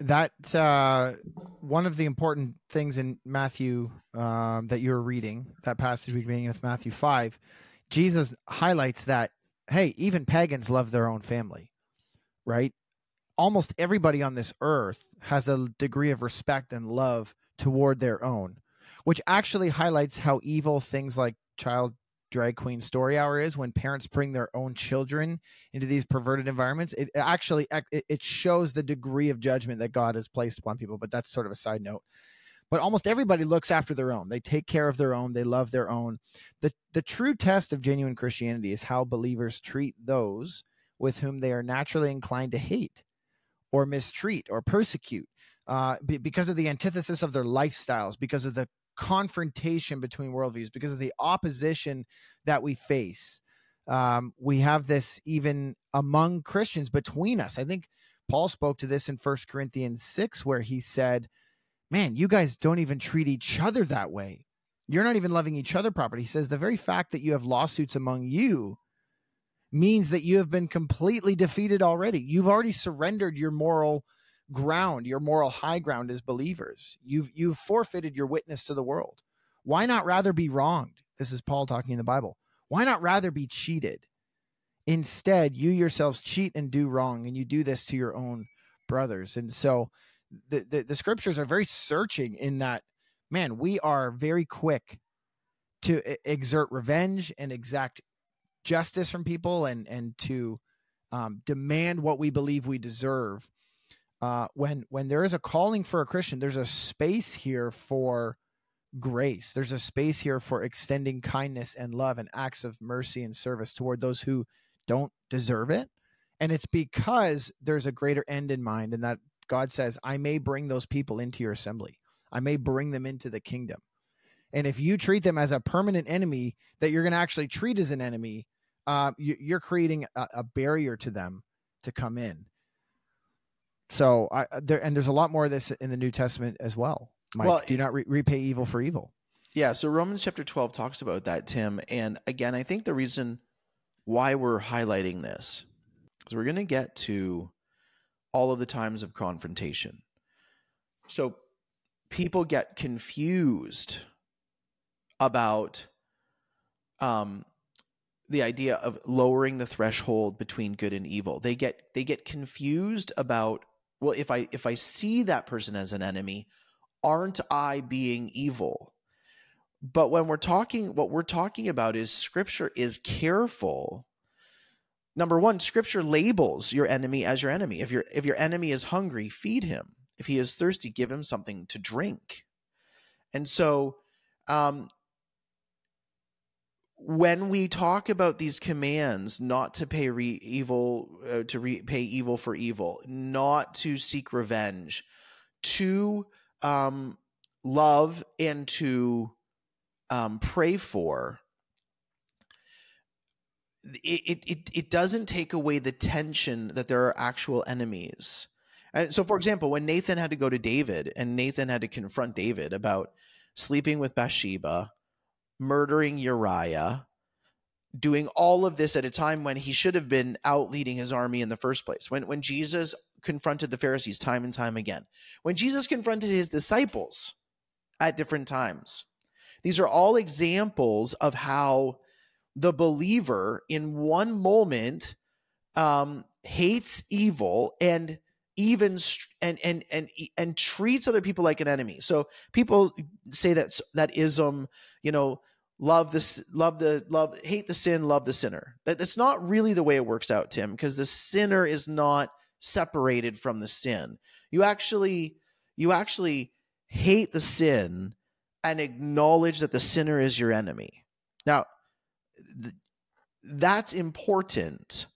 That uh, one of the important things in Matthew um, that you're reading, that passage we beginning with Matthew five, Jesus highlights that hey, even pagans love their own family, right? Almost everybody on this earth has a degree of respect and love toward their own, which actually highlights how evil things like child drag queen story hour is when parents bring their own children into these perverted environments. It actually it, shows the degree of judgment that god has placed upon people but that's sort of a side note. But almost everybody looks after their own. They take care of their own. They love their own. The the true test of genuine christianity is how believers treat those with whom they are naturally inclined to hate or mistreat or persecute uh, be- because of the antithesis of their lifestyles because of the confrontation between worldviews because of the opposition that we face. Um, we have this even among christians between us. I think paul spoke to this in First corinthians 6 where he said man you guys don't even treat each other that way. You're not even loving each other properly. He says the very fact that you have lawsuits among you means that you have been completely defeated already. You've already surrendered your moral ground your moral high ground as believers. You've you've forfeited your witness to the world. Why not rather be wronged? This is paul talking in the bible. Why not rather be cheated? Instead you yourselves cheat and do wrong and you do this to your own brothers. And so the, the, the scriptures are very searching in that man we are very quick to exert revenge and exact justice from people and and to um, demand what we believe we deserve uh, when when there is a calling for a christian there's a space here for grace. There's a space here for extending kindness and love and acts of mercy and service toward those who don't deserve it. And it's because there's a greater end in mind and that god says i may bring those people into your assembly. I may bring them into the kingdom. And if you treat them as a permanent enemy that you're going to actually treat as an enemy uh, you, you're creating a, a barrier to them to come in so I there and there's a lot more of this in the New Testament as well. Mike, Well, do not re- repay evil for evil. Yeah, so Romans chapter 12 talks about that, Tim. And again, I think the reason why we're highlighting this is we're going to get to all of the times of confrontation. So people get confused about um, the idea of lowering the threshold between good and evil. They get they get confused about well, if I if I see that person as an enemy, aren't I being evil? But when we're talking, what we're talking about is scripture is careful number one, Scripture labels your enemy as your enemy. If your if your enemy is hungry, feed him. If he is thirsty, give him something to drink. And so, um, when we talk about these commands not to pay re- evil uh, to repay evil for evil not to seek revenge to um, love and to um, pray for it, it it doesn't take away the tension that there are actual enemies. And so for example when nathan had to go to david and nathan had to confront david about sleeping with bathsheba murdering Uriah, doing all of this at a time when he should have been out leading his army in the first place. When when Jesus confronted the Pharisees time and time again. When Jesus confronted his disciples at different times. These are all examples of how the believer in one moment um, hates evil and even and and and and treats other people like an enemy. So people say that that ism, you know, love this love the love hate the sin, love the sinner. That that's not really the way it works out, Tim, because the sinner is not separated from the sin. You actually you actually hate the sin and acknowledge that the sinner is your enemy. Now, th- that's important.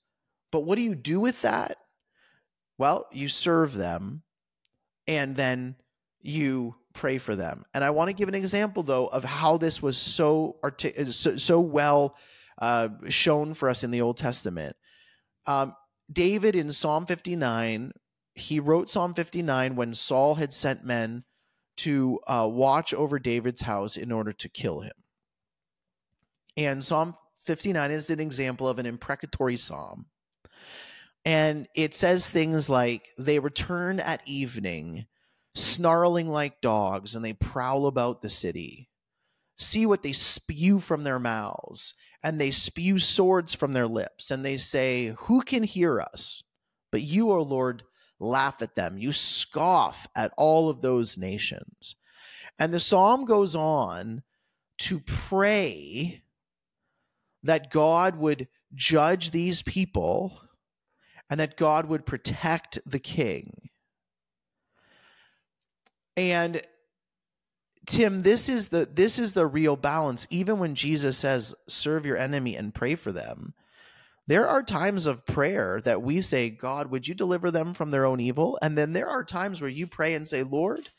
But what do you do with that? Well, you serve them and then you pray for them. And I want to give an example, though, of how this was so artic- uh, so, so well uh, shown for us in the Old Testament. Um, David in Psalm 59, he wrote Psalm 59 when Saul had sent men to uh, watch over David's house in order to kill him. And Psalm 59 is an example of an imprecatory psalm and it says things like, they return at evening, snarling like dogs, and they prowl about the city. See what they spew from their mouths, and they spew swords from their lips, and they say, Who can hear us? But you, O Lord, laugh at them. You scoff at all of those nations. And the psalm goes on to pray that God would judge these people and that God would protect the king. And Tim, this is the this is the real balance. Even when Jesus says, "Serve your enemy and pray for them," there are times of prayer that we say, "God, would you deliver them from their own evil?" And then there are times where you pray and say, "Lord,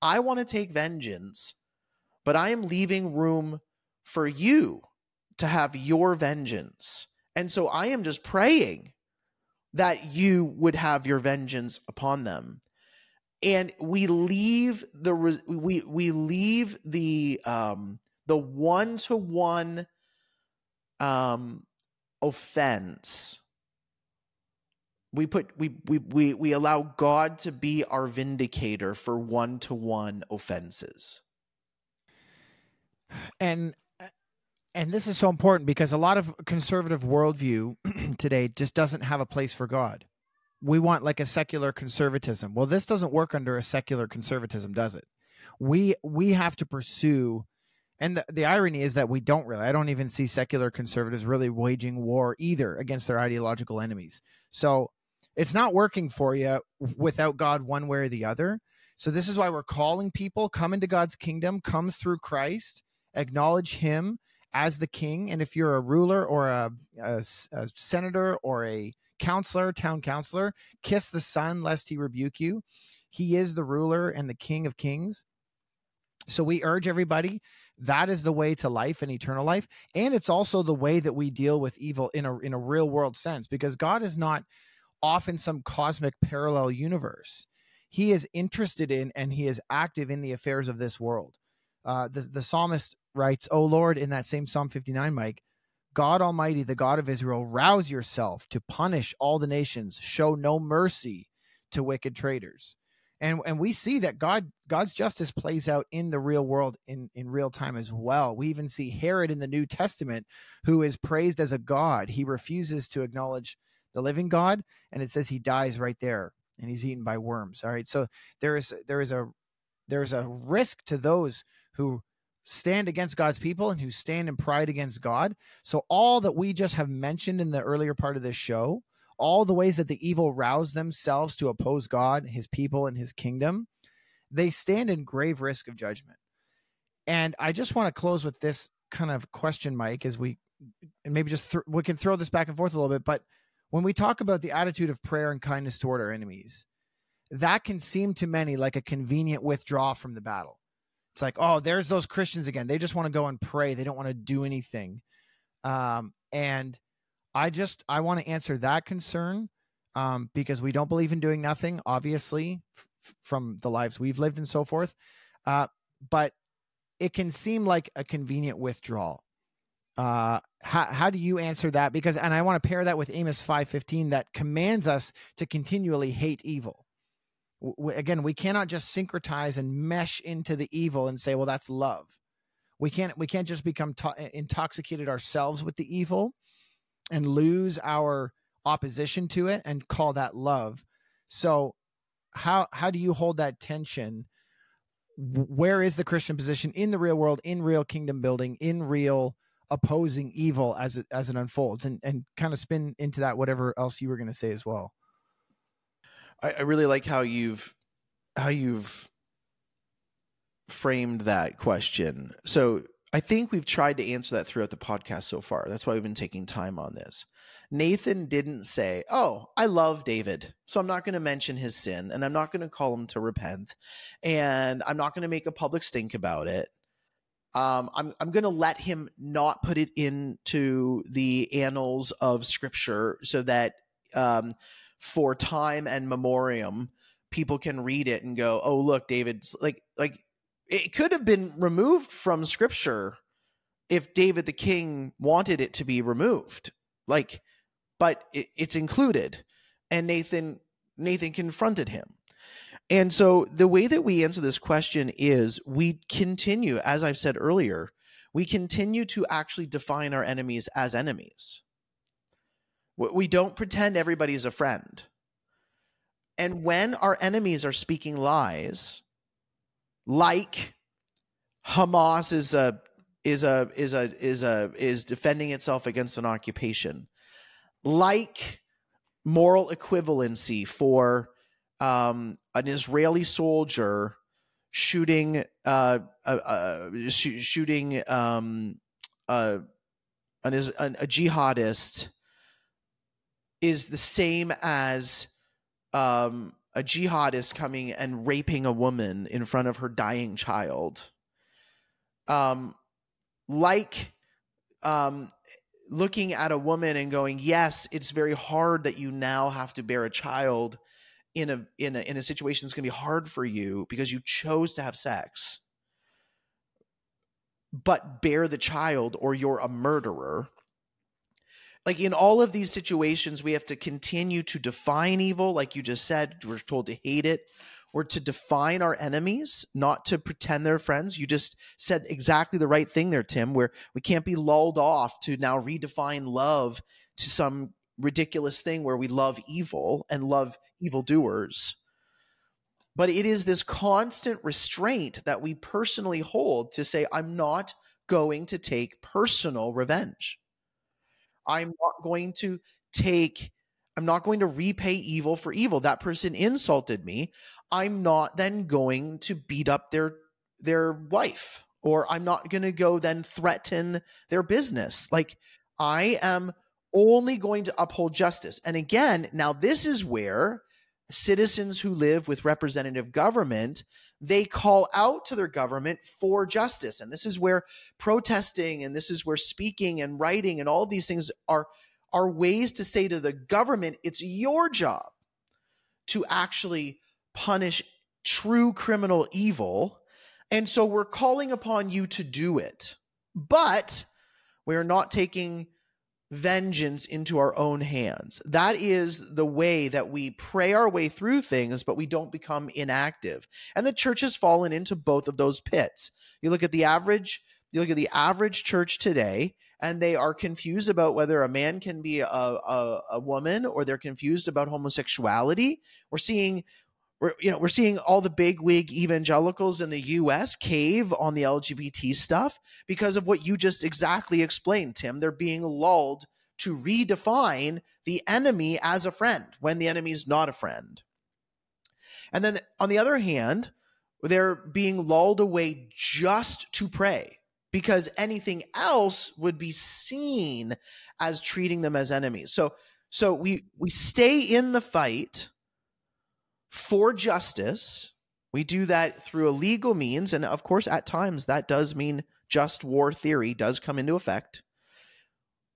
I want to take vengeance, but I am leaving room for you to have your vengeance." And so I am just praying that you would have your vengeance upon them and we leave the we we leave the um the one to one um offense we put we we we we allow god to be our vindicator for one to one offenses and and this is so important because a lot of conservative worldview (clears throat) today just doesn't have a place for God. We want like a secular conservatism. Well, this doesn't work under a secular conservatism, does it? We we have to pursue and the, the irony is that we don't really. I don't even see secular conservatives really waging war either against their ideological enemies. So it's not working for you without God one way or the other. So this is why we're calling people come into God's kingdom, come through Christ, acknowledge him as the king. And if you're a ruler or a, a, a senator or a counselor, town counselor, kiss the son lest he rebuke you. He is the ruler and the king of kings. So we urge everybody that is the way to life and eternal life and it's also the way that we deal with evil in a in a real world sense because God is not off in some cosmic parallel universe. He is interested in and he is active in the affairs of this world. Uh, the, the psalmist writes, "O Lord, in that same Psalm 59, Mike, God Almighty, the God of Israel, rouse yourself to punish all the nations, show no mercy to wicked traitors." And and we see that God God's justice plays out in the real world in in real time as well. We even see Herod in the New Testament who is praised as a god. He refuses to acknowledge the living God and it says he dies right there and he's eaten by worms. All right. So there is there is a there's a risk to those who stand against God's people and who stand in pride against God. So, all that we just have mentioned in the earlier part of this show, all the ways that the evil rouse themselves to oppose God, his people, and his kingdom, they stand in grave risk of judgment. And I just want to close with this kind of question, Mike, as we and maybe just th- we can throw this back and forth a little bit. But when we talk about the attitude of prayer and kindness toward our enemies, that can seem to many like a convenient withdrawal from the battle. It's like, oh, there's those Christians again. They just want to go and pray. They don't want to do anything. Um, and I just I want to answer that concern um, because we don't believe in doing nothing, obviously, f- from the lives we've lived and so forth. Uh, but it can seem like a convenient withdrawal. Uh, how, how do you answer that? Because, and I want to pair that with Amos 5.15 that commands us to continually hate evil. Again, we cannot just syncretize and mesh into the evil and say, well, that's love. We can't, we can't just become to- intoxicated ourselves with the evil and lose our opposition to it and call that love. So how, how do you hold that tension? Where is the Christian position in the real world, in real kingdom building, in real opposing evil as it as it unfolds and and kind of spin into that whatever else you were going to say as well I, I really like how you've how you've framed that question. So i think we've tried to answer that throughout the podcast so far. That's why we've been taking time on this. Nathan didn't say oh i love david so i'm not going to mention his sin and i'm not going to call him to repent and i'm not going to make a public stink about it. Um, I'm I'm going to let him not put it into the annals of Scripture so that um, for time and memoriam, people can read it and go, "Oh, look, David's like like it could have been removed from Scripture if David the king wanted it to be removed, like, but it, it's included." And Nathan Nathan confronted him. And so the way that we answer this question is we continue, as I've said earlier, we continue to actually define our enemies as enemies. We don't pretend everybody's a friend. And when our enemies are speaking lies, like Hamas is a is a is a is a is defending itself against an occupation, like moral equivalency for um, an Israeli soldier shooting uh, uh, uh sh- shooting um, uh, an, an, a jihadist is the same as um, a jihadist coming and raping a woman in front of her dying child. Um, like um, looking at a woman and going, yes, it's very hard that you now have to bear a child in a in a in a situation that's going to be hard for you because you chose to have sex but bear the child or you're a murderer like in all of these situations we have to continue to define evil like you just said we're told to hate it we're to define our enemies not to pretend they're friends you just said exactly the right thing there tim where we can't be lulled off to now redefine love to some ridiculous thing where we love evil and love evildoers. But it is this constant restraint that we personally hold to say, I'm not going to take personal revenge. I'm not going to take, I'm not going to repay evil for evil. That person insulted me. I'm not then going to beat up their their wife or I'm not going to go then threaten their business. Like I am only going to uphold justice. And again, now this is where citizens who live with representative government they call out to their government for justice. And this is where protesting and this is where speaking and writing and all these things are are ways to say to the government it's your job to actually punish true criminal evil. And so we're calling upon you to do it. But we're not taking vengeance into our own hands. That is the way that we pray our way through things, but we don't become inactive. And the church has fallen into both of those pits. You look at the average, you look at the average church today, and they are confused about whether a man can be a, a, a woman or they're confused about homosexuality. We're seeing we're you know we're seeing all the big wig evangelicals in the US cave on the LGBT stuff because of what you just exactly explained Tim. They're being lulled to redefine the enemy as a friend when the enemy is not a friend. And then on the other hand they're being lulled away just to pray because anything else would be seen as treating them as enemies. So so we we stay in the fight for justice. We do that through a legal means. And of course, at times that does mean just war theory does come into effect.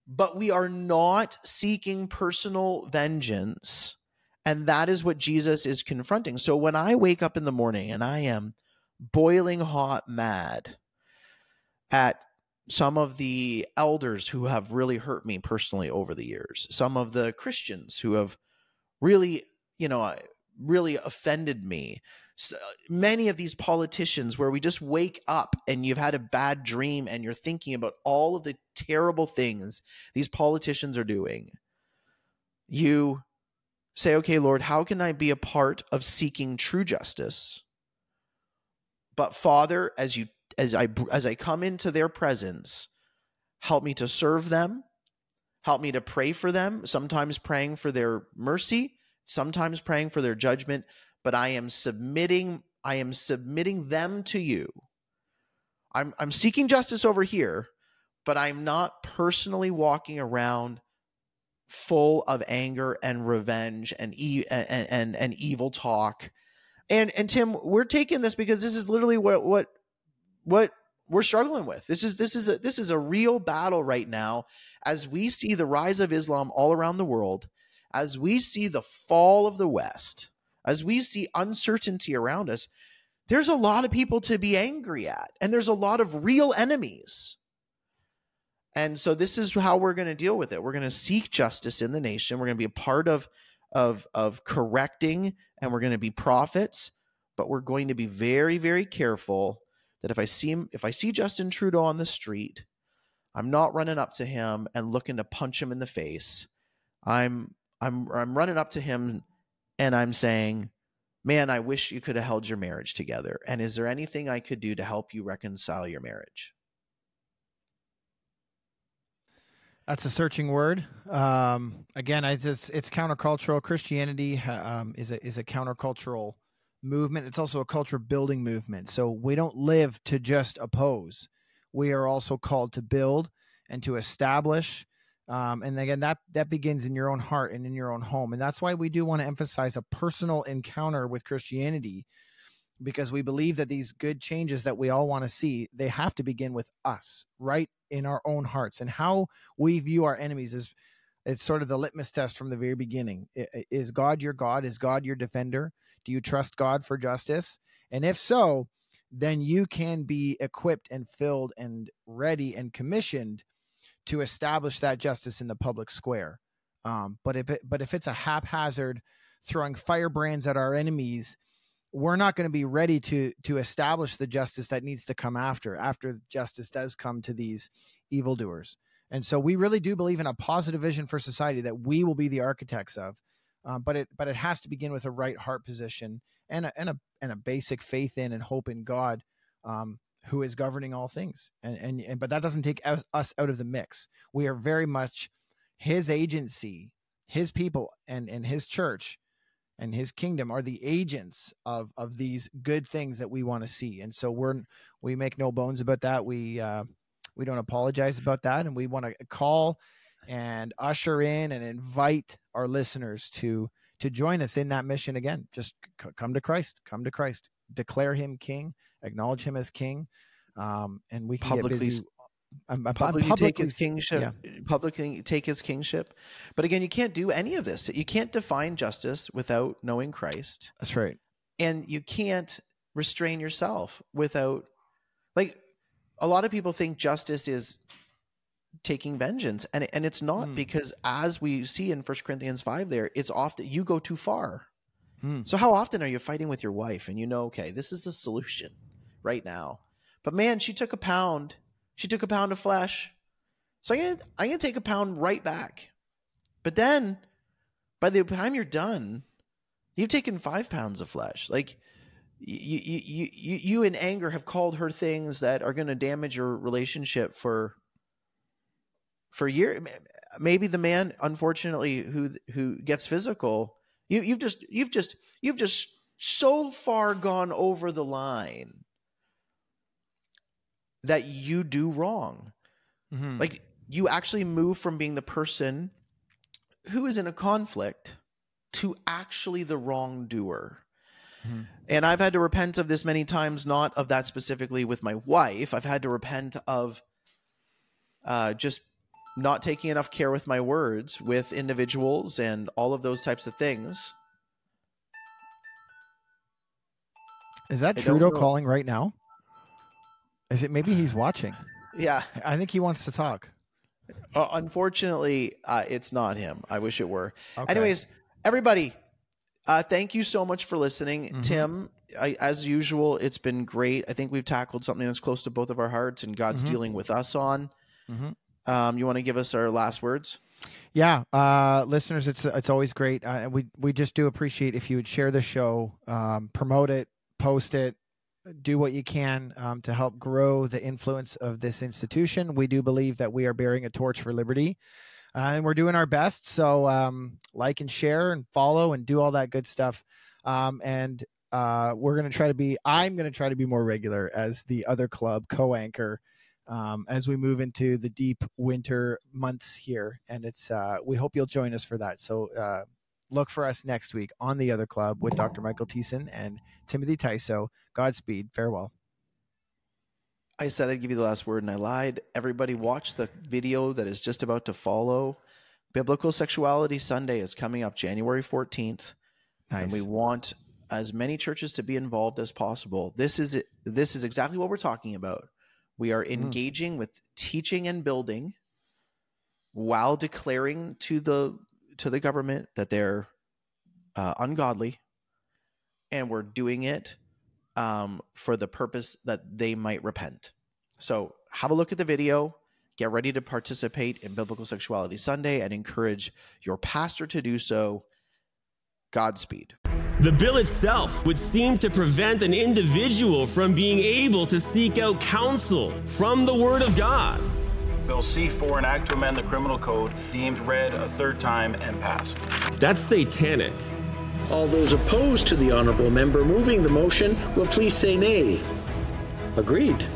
But we are not seeking personal vengeance. And that is what Jesus is confronting. So when I wake up in the morning and I am boiling hot mad at some of the elders who have really hurt me personally over the years, some of the Christians who have really, you know, really offended me. So uh, many of these politicians where we just wake up and you've had a bad dream and you're thinking about all of the terrible things these politicians are doing. You say, okay, Lord, how can I be a part of seeking true justice? But Father, as you as I as I come into their presence, help me to serve them, help me to pray for them, sometimes praying for their mercy, sometimes praying for their judgment, but I am submitting I am submitting them to you. I'm I'm seeking justice over here, but I'm not personally walking around full of anger and revenge and e- and, and and evil talk. And and Tim, we're taking this because this is literally what what what we're struggling with. This is this is a this is a real battle right now as we see the rise of Islam all around the world as we see the fall of the West, as we see uncertainty around us, there's a lot of people to be angry at, and there's a lot of real enemies. And so this is how we're going to deal with it. We're going to seek justice in the nation. We're going to be a part of of of correcting and we're going to be prophets, but we're going to be very very careful that if I see him, if I see Justin Trudeau on the street, I'm not running up to him and looking to punch him in the face. I'm I'm I'm running up to him and I'm saying, "Man, I wish you could have held your marriage together. And is there anything I could do to help you reconcile your marriage?" That's a searching word. Um, again, I just it's countercultural. Christianity um, is a is a countercultural movement. It's also a culture building movement. So we don't live to just oppose. We are also called to build and to establish um, and again, that that begins in your own heart and in your own home, and that's why we do want to emphasize a personal encounter with Christianity, because we believe that these good changes that we all want to see, they have to begin with us, right in our own hearts, and how we view our enemies is it's sort of the litmus test from the very beginning. Is God your God? Is God your defender? Do you trust God for justice? And if so, then you can be equipped and filled and ready and commissioned to establish that justice in the public square. Um, but if it, but if it's a haphazard throwing firebrands at our enemies, we're not going to be ready to to establish the justice that needs to come after after justice does come to these evildoers. And so we really do believe in a positive vision for society that we will be the architects of. Um, but it but it has to begin with a right heart position and a, and a and a basic faith in and hope in God um, who is governing all things. And, and, and but that doesn't take us, us out of the mix. We are very much his agency his people and and his church and his kingdom are the agents of of these good things that we want to see. And so we're we make no bones about that. We uh we don't apologize about that. And we want to call and usher in and invite our listeners to to join us in that mission again. Just c- come to christ come to christ declare him king, acknowledge him as king, um, and we can publicly, get busy. Um, publicly, publicly take his kingship. Yeah. Publicly take his kingship. But again, you can't do any of this. You can't define justice without knowing Christ. That's right. And you can't restrain yourself without, like, a lot of people think justice is taking vengeance and and it's not mm. because as we see in First Corinthians 5 there it's often you go too far Hmm. So how often are you fighting with your wife and you know, okay, this is a solution right now. But man, she took a pound. She took a pound of flesh. So I'm gonna, I'm gonna take a pound right back. But then by the time you're done, You've taken five pounds of flesh. Like you, you, you, you, in anger have called her things that are going to damage your relationship for for year. Maybe the man, unfortunately, who who gets physical, you you've just you've just you've just so far gone over the line that you do wrong. Mhm. Like you actually move from being the person who is in a conflict to actually the wrongdoer. Mhm. And I've had to repent of this many times, not of that specifically with my wife. I've had to repent of uh, just not taking enough care with my words with individuals and all of those types of things. Is that I Trudeau calling right now? Is it maybe he's watching? Yeah. I think he wants to talk. Uh, unfortunately, uh, it's not him. I wish it were. Okay. Anyways, everybody, uh, thank you so much for listening. Mhm. Tim, I, as usual, it's been great. I think we've tackled something that's close to both of our hearts and God's Mhm. dealing with us on. Mhm. Um, you want to give us our last words? Yeah, uh, listeners, it's it's always great. Uh, we we just do appreciate if you would share the show, um, promote it, post it, do what you can um, to help grow the influence of this institution. We do believe that we are bearing a torch for liberty, uh, and we're doing our best. So um, like and share and follow and do all that good stuff. Um, and uh, we're gonna try to be. I'm gonna try to be more regular as the other club co-anchor um, as we move into the deep winter months here. And it's uh, we hope you'll join us for that. So uh, look for us next week on the other club with Dr. Michael Thiessen and Timothy Tysoe. Godspeed. Farewell. I said I'd give you the last word and I lied. Everybody, watch the video that is just about to follow. Biblical Sexuality Sunday is coming up January 14th. Nice. and we want as many churches to be involved as possible. This is. This is exactly what we're talking about. We are mm. engaging with teaching and building while declaring to the to the government that they're uh, ungodly, and we're doing it um, for the purpose that they might repent. So have a look at the video. Get ready to participate in Biblical Sexuality Sunday and encourage your pastor to do so. Godspeed. The bill itself would seem to prevent an individual from being able to seek out counsel from the Word of God. Bill C4, an act to amend the criminal code, deemed read a third time and passed. That's satanic. All those opposed to the honorable member moving the motion will please say nay. Agreed.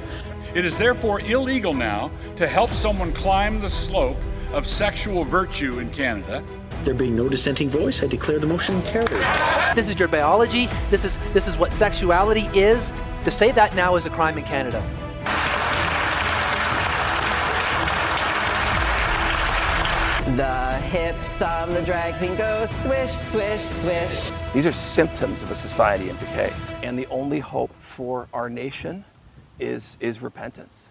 It is therefore illegal now to help someone climb the slope of sexual virtue in Canada. There being no dissenting voice, I declare the motion carried. This is your biology. This is this is what sexuality is. To say that now is a crime in Canada. The hips on the drag queen go swish, swish, swish. These are symptoms of a society in decay. And the only hope for our nation is, is repentance.